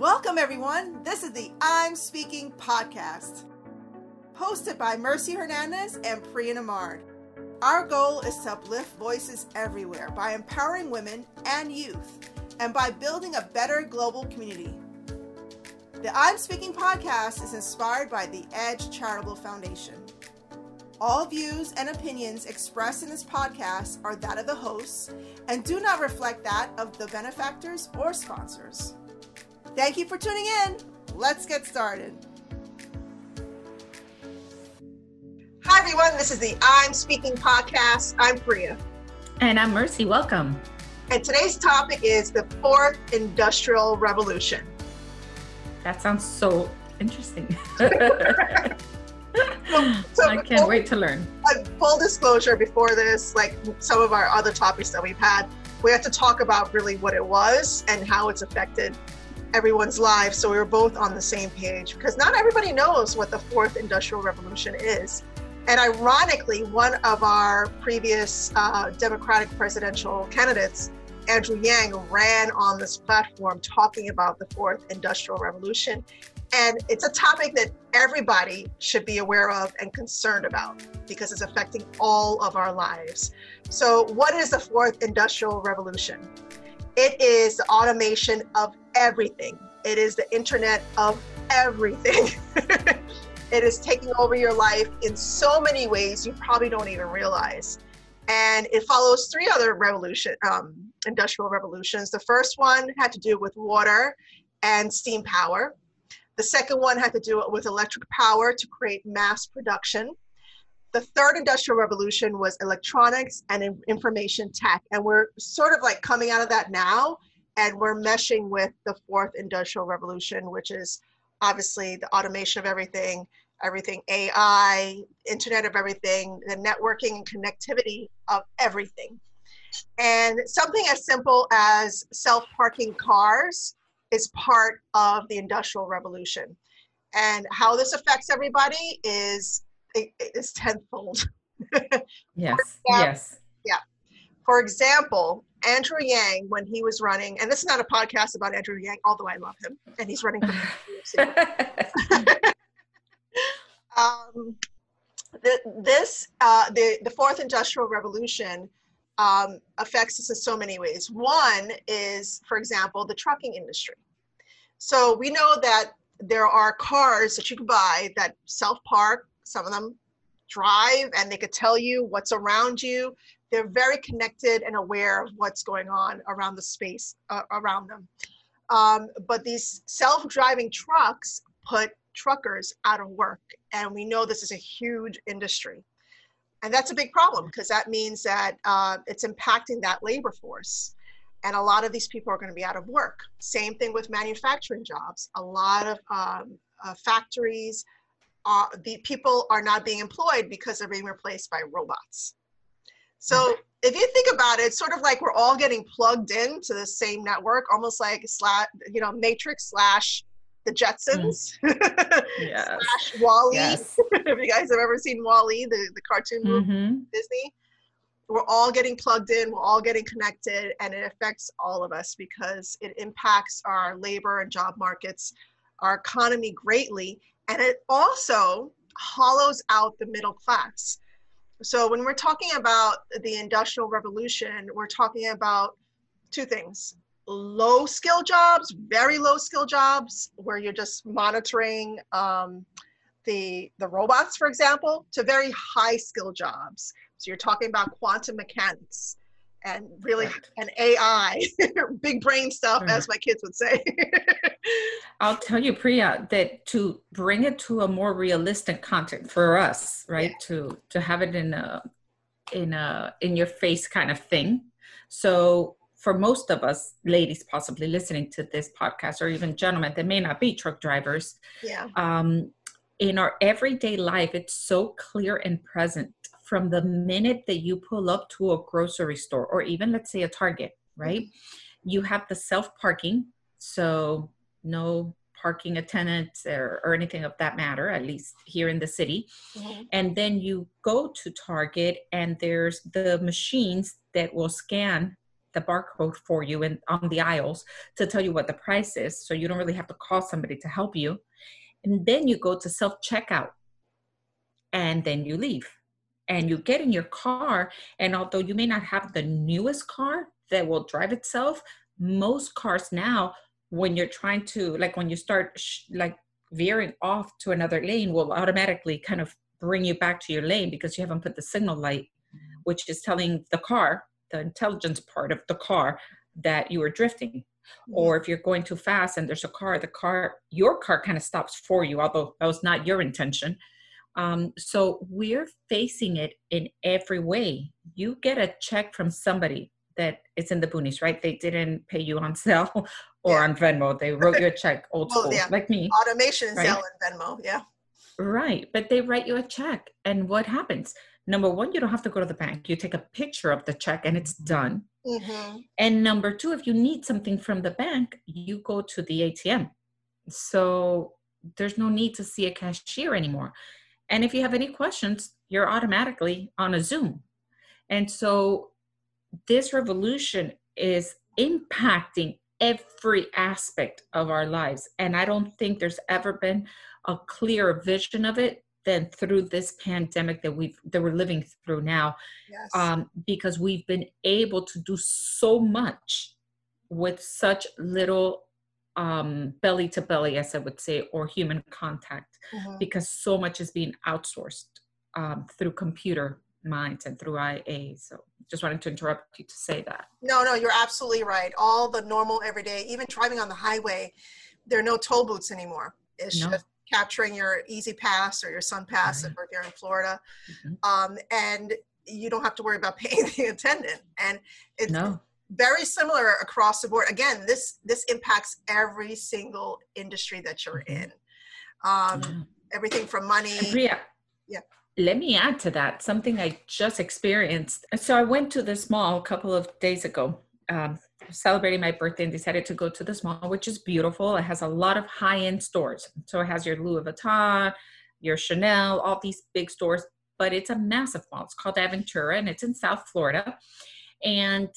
Welcome, everyone. This is the I'm Speaking podcast, hosted by Mercy Hernandez and Priya Namard. Our goal is to uplift voices everywhere by empowering women and youth and by building a better global community. The I'm Speaking podcast is inspired by the Edge Charitable Foundation. All views and opinions expressed in this podcast are that of the hosts and do not reflect that of the benefactors or sponsors. Thank you for tuning in. Let's get started. Hi, everyone. This is the I'm Speaking podcast. I'm Priya. And I'm Mercy. Welcome. And today's topic is the fourth industrial revolution. That sounds so interesting. so, so I can't wait to learn. full disclosure before this, like some of our other topics that we've had, we have to talk about really what it was and how it's affected everyone's lives so we were both on the same page. Because not everybody knows what the fourth industrial revolution is. And ironically one of our previous uh, democratic presidential candidates andrew yang ran on this platform talking about the fourth industrial revolution. And it's a topic that everybody should be aware of and concerned about because it's affecting all of our lives. So what is the fourth industrial revolution it is the automation of everything. It is the internet of everything. it is taking over your life in so many ways you probably don't even realize. And it follows three other revolution, um, industrial revolutions. The first one had to do with water and steam power. The second one had to do with electric power to create mass production. The third industrial revolution was electronics and information tech. And we're sort of like coming out of that now and we're meshing with the fourth industrial revolution, which is obviously the automation of everything, everything AI, Internet of everything, the networking and connectivity of everything. And something as simple as self parking cars is part of the industrial revolution. And how this affects everybody is is tenfold. yes. yes. Yeah. For example, Andrew Yang, when he was running, and this is not a podcast about Andrew Yang, although I love him, and he's running for um, the, this, uh, the, the fourth industrial revolution um, affects us in so many ways. One is, for example, the trucking industry. So we know that there are cars that you can buy that self-park, some of them drive, and they could tell you what's around you they're very connected and aware of what's going on around the space uh, around them. Um, but these self-driving trucks put truckers out of work. And we know this is a huge industry. And that's a big problem because that means that uh, it's impacting that labor force. And a lot of these people are going to be out of work. Same thing with manufacturing jobs. A lot of um, uh, factories, uh, the people are not being employed because they're being replaced by robots. So if you think about it, it's sort of like we're all getting plugged into the same network, almost like slash, you know, Matrix slash the Jetsons mm. yes. slash WALL-E. Yes. if you guys have ever seen WALL-E, the, the cartoon movie, mm-hmm. Disney, we're all getting plugged in, we're all getting connected, and it affects all of us because it impacts our labor and job markets, our economy greatly, and it also hollows out the middle class so when we're talking about the industrial revolution, we're talking about two things. Low skill jobs, very low skill jobs, where you're just monitoring um, the, the robots, for example, to very high skill jobs. So you're talking about quantum mechanics and really right. an AI, big brain stuff, right. as my kids would say. I'll tell you, Priya, that to bring it to a more realistic content for us, right? Yeah. To to have it in a in a in your face kind of thing. So for most of us, ladies possibly listening to this podcast, or even gentlemen that may not be truck drivers, yeah. Um, in our everyday life, it's so clear and present from the minute that you pull up to a grocery store or even let's say a Target, right? Mm-hmm. You have the self parking, so no parking attendants or, or, anything of that matter, at least here in the city. Mm-hmm. And then you go to Target and there's the machines that will scan the barcode for you and on the aisles to tell you what the price is so you don't really have to call somebody to help you and then you go to self checkout and then you leave and you get in your car and although you may not have the newest car that will drive itself most cars now when you're trying to like when you start sh- like veering off to another lane will automatically kind of bring you back to your lane because you haven't put the signal light which is telling the car the intelligence part of the car that you are drifting. Mm-hmm. or if you're going too fast and there's a car the car your car kind of stops for you although that was not your intention um, so we're facing it in every way you get a check from somebody that it's in the boonies right they didn't pay you on Zelle or yeah. on venmo they wrote you a check old school yeah. like me automation right? Zelle and venmo yeah right but they write you a check and what happens number one, you don't have to go to the bank. You take a picture of the check and it's done. Mm-hmm. And number two, if you need something from the bank, you go to the ATM. So there's no need to see a cashier anymore. And if you have any questions, you're automatically on a Zoom. And so this revolution is impacting every aspect of our lives. And I don't think there's ever been a clearer vision of it than through this pandemic that we've that we're living through now yes. um, because we've been able to do so much with such little um, belly to belly as i would say or human contact mm-hmm. because so much is being outsourced um, through computer minds and through ia so just wanted to interrupt you to say that no no you're absolutely right all the normal everyday even driving on the highway there are no toll booths anymore it's no. just capturing your E-ZPass or your SunPass right. if you're in Florida. Mm-hmm. Um, and you don't have to worry about paying the attendant. And it's no. Very similar across the board. Again, this this impacts every single industry that you're mm-hmm. in. Um, yeah. Everything from money. Priya, yeah. Let me add to that something I just experienced. So I went to this mall a couple of days ago. Um, celebrating my birthday and decided to go to this mall, which is beautiful. It has a lot of high end stores. So it has your Louis Vuitton, your Chanel, all these big stores, but it's a massive mall. It's called Aventura and it's in South Florida. And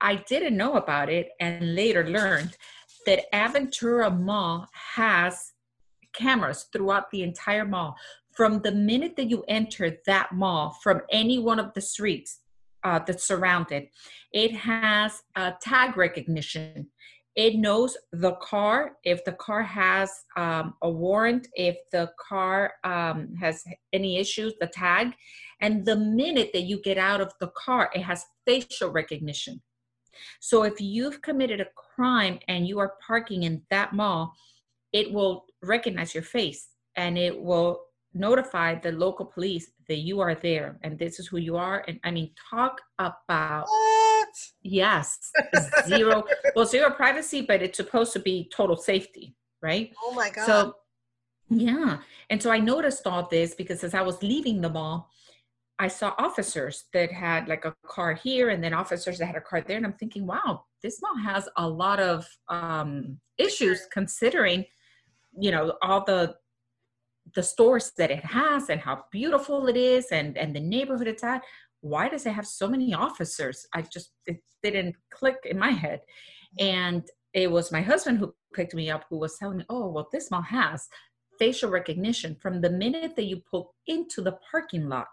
I didn't know about it and later learned that Aventura Mall has cameras throughout the entire mall. From the minute that you enter that mall, from any one of the streets, uh, surround it, It has a tag recognition. It knows the car, if the car has um, a warrant, if the car um, has any issues, the tag. And the minute that you get out of the car, it has facial recognition. So if you've committed a crime and you are parking in that mall, it will recognize your face and it will notify the local police that you are there and this is who you are. And i mean talk about what? yes zero well zero privacy but it's supposed to be total safety right? Oh my god. so yeah and so i noticed all this because as i was leaving the mall i saw officers that had like a car here and then officers that had a car there and i'm thinking wow this mall has a lot of um issues considering you know all the the stores that it has and how beautiful it is and and the neighborhood it's at. Why does it have so many officers? I just it didn't click in my head. And it was my husband who picked me up who was telling me oh well this mall has facial recognition from the minute that you pull into the parking lot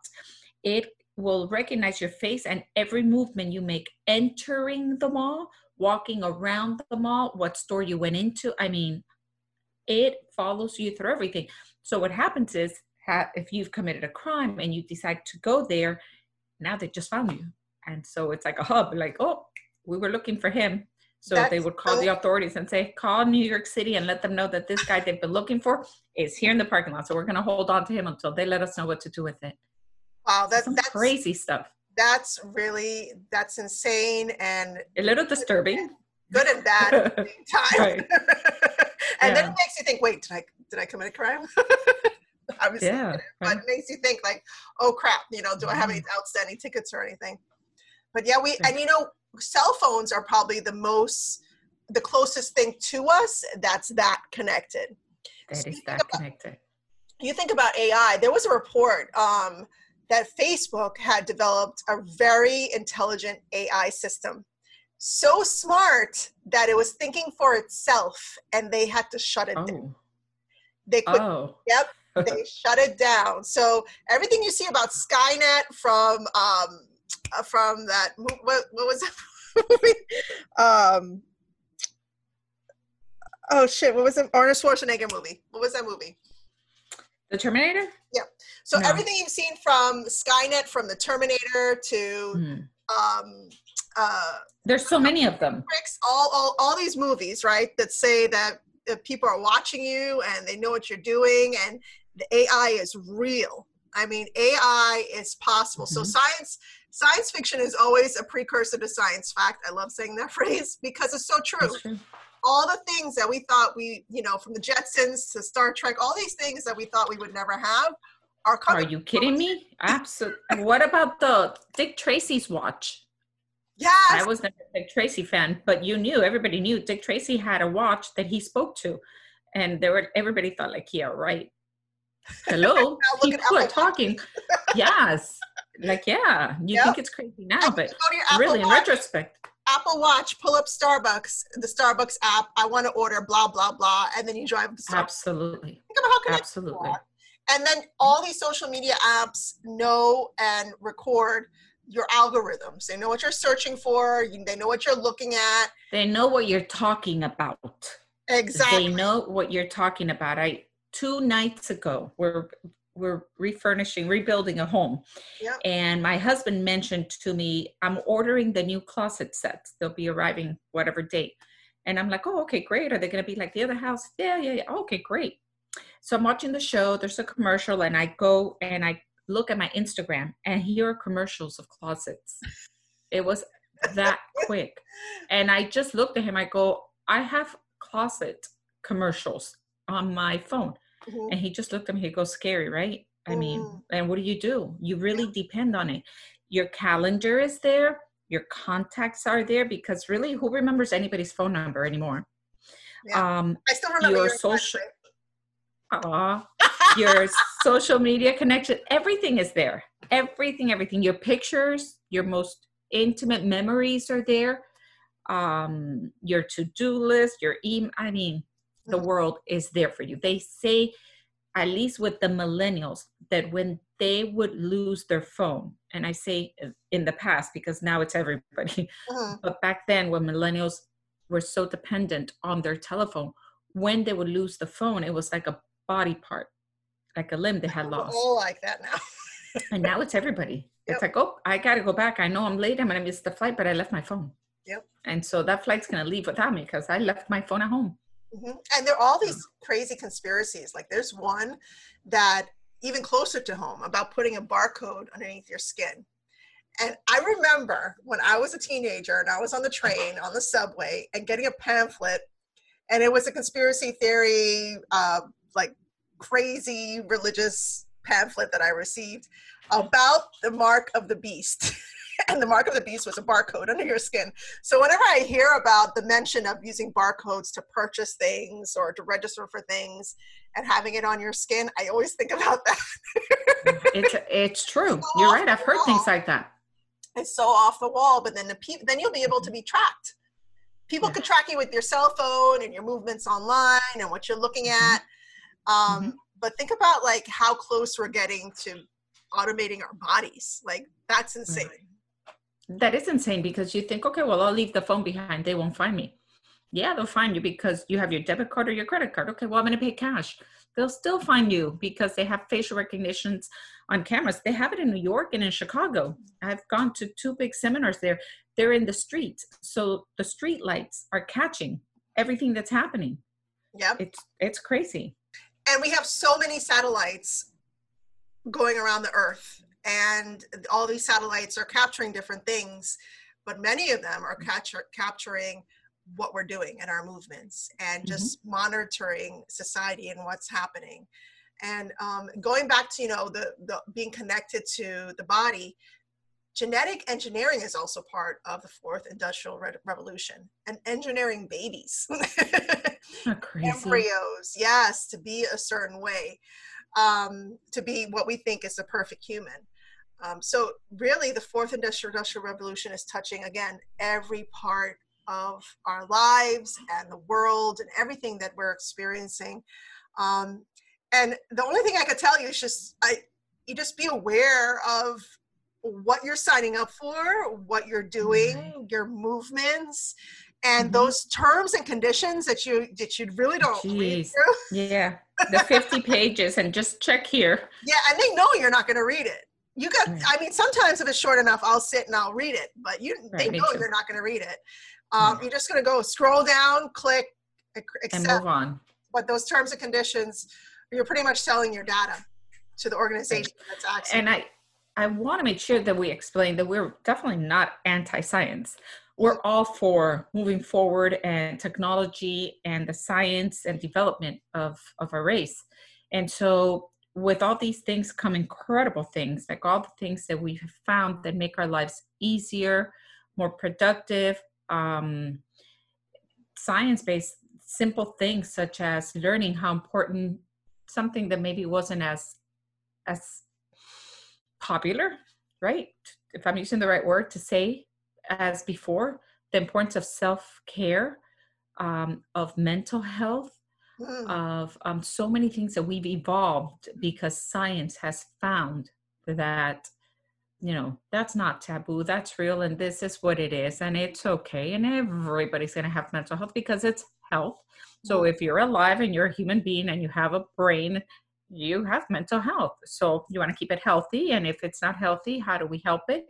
it will recognize your face and every movement you make entering the mall walking around the mall what store you went into i mean it follows you through everything so what happens is, if you've committed a crime and you decide to go there, now they just found you, and so it's like a hub. Like, oh, we were looking for him. So That's they would call so- the authorities and say, call New York City and let them know that this guy they've been looking for is here in the parking lot. So we're going to hold on to him until they let us know what to do with it. Wow, that's, that's crazy stuff. That's really that's insane and a little disturbing. Good and bad at the same time. Right. and yeah. then it makes you think, wait, did I did I commit a crime? Obviously, yeah, but it makes you think like, oh crap, you know, do I have any outstanding tickets or anything? But yeah, we and you know, cell phones are probably the most the closest thing to us that's that connected. That is that about, connected. You think about AI. There was a report um, that Facebook had developed a very intelligent AI system so smart that it was thinking for itself and they had to shut it Oh. down. They could Oh. Yep, they shut it down. So everything you see about Skynet from um uh, from that what what was that movie? um oh shit, what was it? Arnold Schwarzenegger movie? What was that movie? The Terminator? Yeah. So No. everything you've seen from Skynet, from the Terminator to Hmm. um uh There's so many of them. All, all all these movies, right? That say that people are watching you and they know what you're doing, and the AI is real. I mean, AI is possible. So Mhm. science science fiction is always a precursor to science fact. I love saying that phrase because it's so true. All the things that we thought we, you know, from the Jetsons to Star Trek, all these things that we thought we would never have are coming. Are you kidding me? Absolutely. What about the Dick Tracy's watch? Yes. I was never a Dick Tracy fan, but you knew, everybody knew Dick Tracy had a watch that he spoke to. And there were everybody thought like, yeah, right. Hello. People are talking. yes. Like, yeah. You Yep. think it's crazy now, but Go to your Apple really in retrospect. Apple Watch, pull up Starbucks, the Starbucks app. I want to order blah blah blah, and then you drive to Starbucks. Absolutely. Think about how Absolutely. And then all these social media apps know and record your algorithms. They know what you're searching for. They know what you're looking at. They know what you're talking about. Exactly. They know what you're talking about. I two nights ago we're we're refurnishing, rebuilding a home. Yep. And my husband mentioned to me, I'm ordering the new closet sets. They'll be arriving whatever date. And I'm like, oh, okay, great. Are they going to be like the other house? Yeah, yeah, yeah. Okay, great. So I'm watching the show. There's a commercial, and I go and I look at my Instagram, and here are commercials of closets. It was that quick. And I just looked at him. I go, I have closet commercials on my phone. Mhm. And he just looked at me. He goes, scary, right? I mean, Mm. and what do you do? You really depend on it. Your calendar is there, your contacts are there because really, who remembers anybody's phone number anymore? Yeah. Um, I still remember your the social- aw, your social media connection, everything is there. Everything, everything. Your pictures, your most intimate memories are there. Um, your to-do list, your email. I mean, the world is there for you. They say, at least with the millennials, that when they would lose their phone, and I say in the past because now it's everybody, Mhm. but back then when millennials were so dependent on their telephone, when they would lose the phone, it was like a body part, like a limb they had lost. all like that now. And now it's everybody. Yep. It's like, oh, I got to go back. I know I'm late. I'm going to miss the flight, but I left my phone. Yep. And so that flight's going to leave without me because I left my phone at home. Mhm. And there are all these crazy conspiracies. Like there's one that even closer to home about putting a barcode underneath your skin. And I remember when I was a teenager and I was on the train on the subway and getting a pamphlet, and it was a conspiracy theory, uh, like crazy religious pamphlet that I received about the mark of the beast. and the mark of the beast was a barcode under your skin. So whenever I hear about the mention of using barcodes to purchase things or to register for things and having it on your skin, I always think about that. It's it's true. Go You're right. I've heard wall. things like that. It's so off the wall, but then the pe- then you'll be able to be tracked. People Yeah. could track you with your cell phone and your movements online and what you're looking Mhm. at. Um, But think about like how close we're getting to automating our bodies. Like that's insane. That is insane because you think, okay, well, I'll leave the phone behind. They won't find me. Yeah, they'll find you because you have your debit card or your credit card. Okay, well, I'm going to pay cash. They'll still find you because they have facial recognitions on cameras. They have it in New York and in Chicago. I've gone to two big seminars there. They're in the streets. So the street lights are catching everything that's happening. Yep. It's it's crazy. and we have so many satellites going around the earth and all these satellites are capturing different things but many of them are capture, capturing what we're doing and our movements and just monitoring society and what's happening. And um, going back to you know the, the being connected to the body genetic engineering is also part of the fourth industrial Re- revolution and engineering babies. Crazy. embryos yes to be a certain way um, to be what we think is the perfect human Um, so really, the fourth industrial industrial revolution is touching again every part of our lives and the world and everything that we're experiencing. Um, and the only thing I could tell you is just I, you just be aware of what you're signing up for, what you're doing, right. your movements, and mm-hmm. those terms and conditions that you that you really don't Jeez. read through. Yeah, the 50 pages, and just check here. Yeah, and they know you're not going to read it. You got. Right. I mean, sometimes if it's short enough, I'll sit and I'll read it. But you, right, they know you're not going to read it. Um, You're just going to go scroll down, click, accept, and move on. But those terms and conditions, you're pretty much selling your data to the organization that's actually. And I, I want to make sure that we explain that we're definitely not anti-science. We're all for moving forward and technology and the science and development of, of our race. And so with all these things come incredible things, like all the things that we've found that make our lives easier, more productive, um, science-based simple things such as learning how important something that maybe wasn't as as popular, right? If I'm using the right word to say as before, the importance of self care, um, of mental health, mm. of um, so many things that we've evolved because science has found that you know that's not taboo that's real and this is what it is and it's okay and everybody's going to have mental health because it's health so mm. if you're alive and you're a human being and you have a brain you have mental health. So you want to keep it healthy. And if it's not healthy, how do we help it?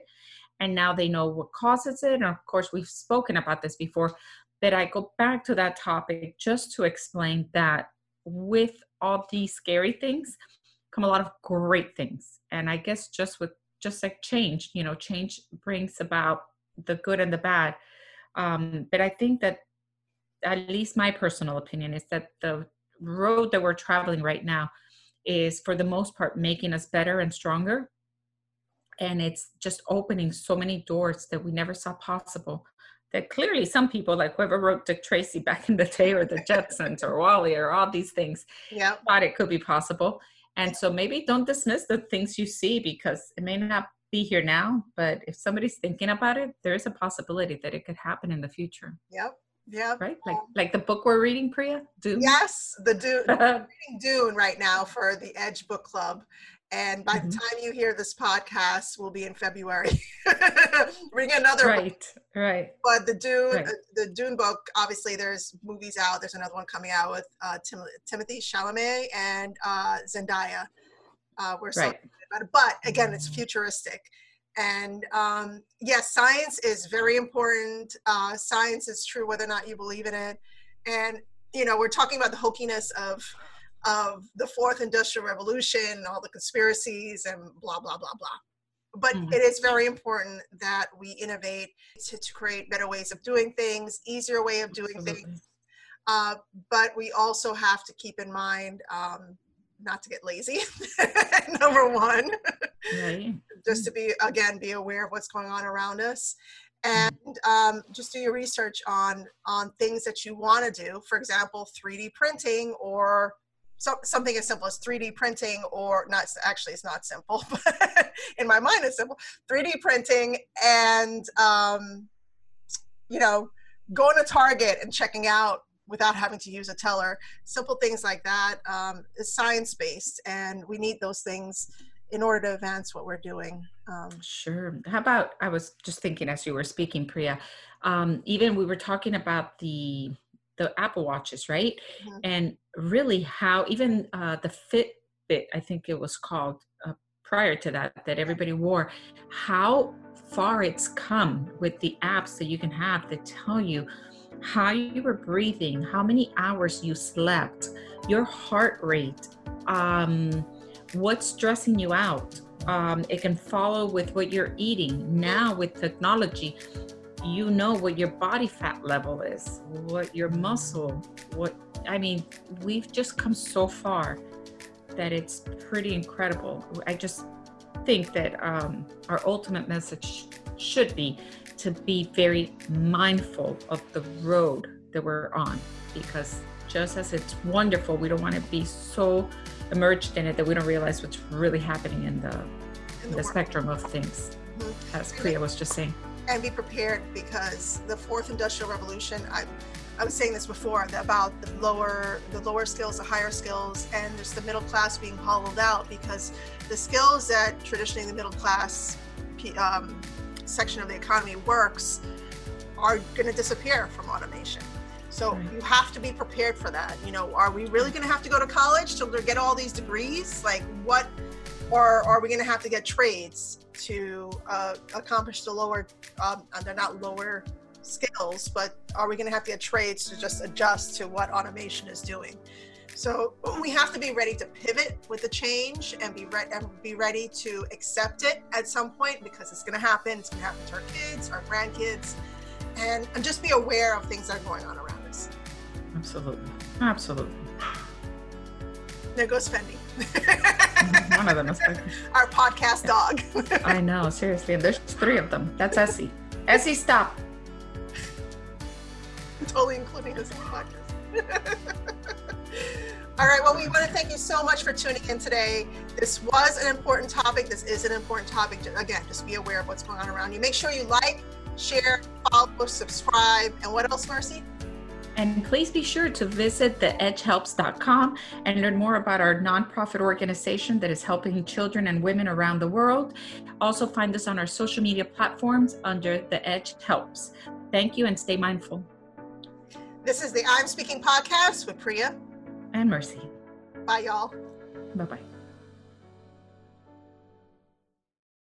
And now they know what causes it. And of course, we've spoken about this before, but I go back to that topic just to explain that with all these scary things come a lot of great things. And I guess just with just like change, you know, change brings about the good and the bad. Um, but I think that at least my personal opinion is that the road that we're traveling right now is for the most part making us better and stronger and it's just opening so many doors that we never saw possible that clearly some people like whoever wrote dick tracy back in the day or the jetsons or WALL-E or all these things yep. thought it could be possible and so maybe don't dismiss the things you see because it may not be here now but if somebody's thinking about it there is a possibility that it could happen in the future yep Yep. Right? Like like the book we're reading, Priya? Dune? Yes, the Dune. reading Dune right now for the Edge Book Club. And by mm-hmm. the time you hear this podcast, we'll be in February. reading another Right, book. right. But the Dune, right. uh, the Dune book, obviously there's movies out. There's another one coming out with uh, Tim- Timothée Chalamet and uh, Zendaya. Uh, we're so right. about it. But again, it's futuristic. And um, yes, science is very important. Uh, science is true whether or not you believe in it. And you know, we're talking about the hokiness of of the fourth industrial revolution, all the conspiracies, and blah blah blah blah. But mm-hmm. it is very important that we innovate to, to, create better ways of doing things, easier way of doing Absolutely. things. Uh, but we also have to keep in mind um, not to get lazy number one right. just to be again be aware of what's going on around us and um, just do your research on on things that you want to do for example 3d printing or so, something as simple as 3d printing or not actually it's not simple but in my mind it's simple 3d printing and um, you know going to target and checking out without having to use a teller. Simple things like that um, is science based, and we need those things in order to advance what we're doing. Um, sure. How about I was just thinking as you were speaking, Priya. Um, even we were talking about the the Apple watches, right? Mm-hmm. And really, how even uh, the Fitbit, I think it was called uh, prior to that, that everybody wore, how far it's come with the apps that you can have that tell you how you were breathing, how many hours you slept, your heart rate, um, what's stressing you out. Um, it can follow with what you're eating. Now, with technology, you know what your body fat level is, what your muscle, what I mean, we've just come so far that it's pretty incredible. I just think that um, our ultimate message should be to be very mindful of the road that we're on because just as it's wonderful, we don't want to be so immersed in it that we don't realize what's really happening in the in the, world. spectrum of things, Mhm. as Priya was just saying. And be prepared because the fourth industrial revolution i i was saying this before about the lower the lower skills the higher skills and there's the middle class being hollowed out because the skills that traditionally the middle class um, section of the economy works are going to disappear from automation. So Right. you have to be prepared for that. You know are we really going to have to go to college to get all these degrees? Like what or are we going to have to get trades to uh, accomplish the lower um, they're not lower skills but are we going to have to get trades to just adjust to what automation is doing so we have to be ready to pivot with the change and be re- and be ready to accept it at some point because it's going to happen it's going to happen to our kids our grandkids and, and just be aware of things that are going on around us Absolutely. Absolutely. There goes fendi One of them is like, our podcast dog I know, seriously. There's three of them. That's Essie. Essie, stop. totally including this in the podcast. All right, well, we want to thank you so much for tuning in today. This was an important topic. This is an important topic. Again, just be aware of what's going on around you. Make sure you like, share, follow, subscribe, and what else, Mercy? And please be sure to visit theedgehelps.com and learn more about our nonprofit organization that is helping children and women around the world. Also, find us on our social media platforms under The Edge Helps. Thank you and stay mindful. This is the I'm Speaking podcast with Priya. And Mercy. Bye, y'all. Bye bye.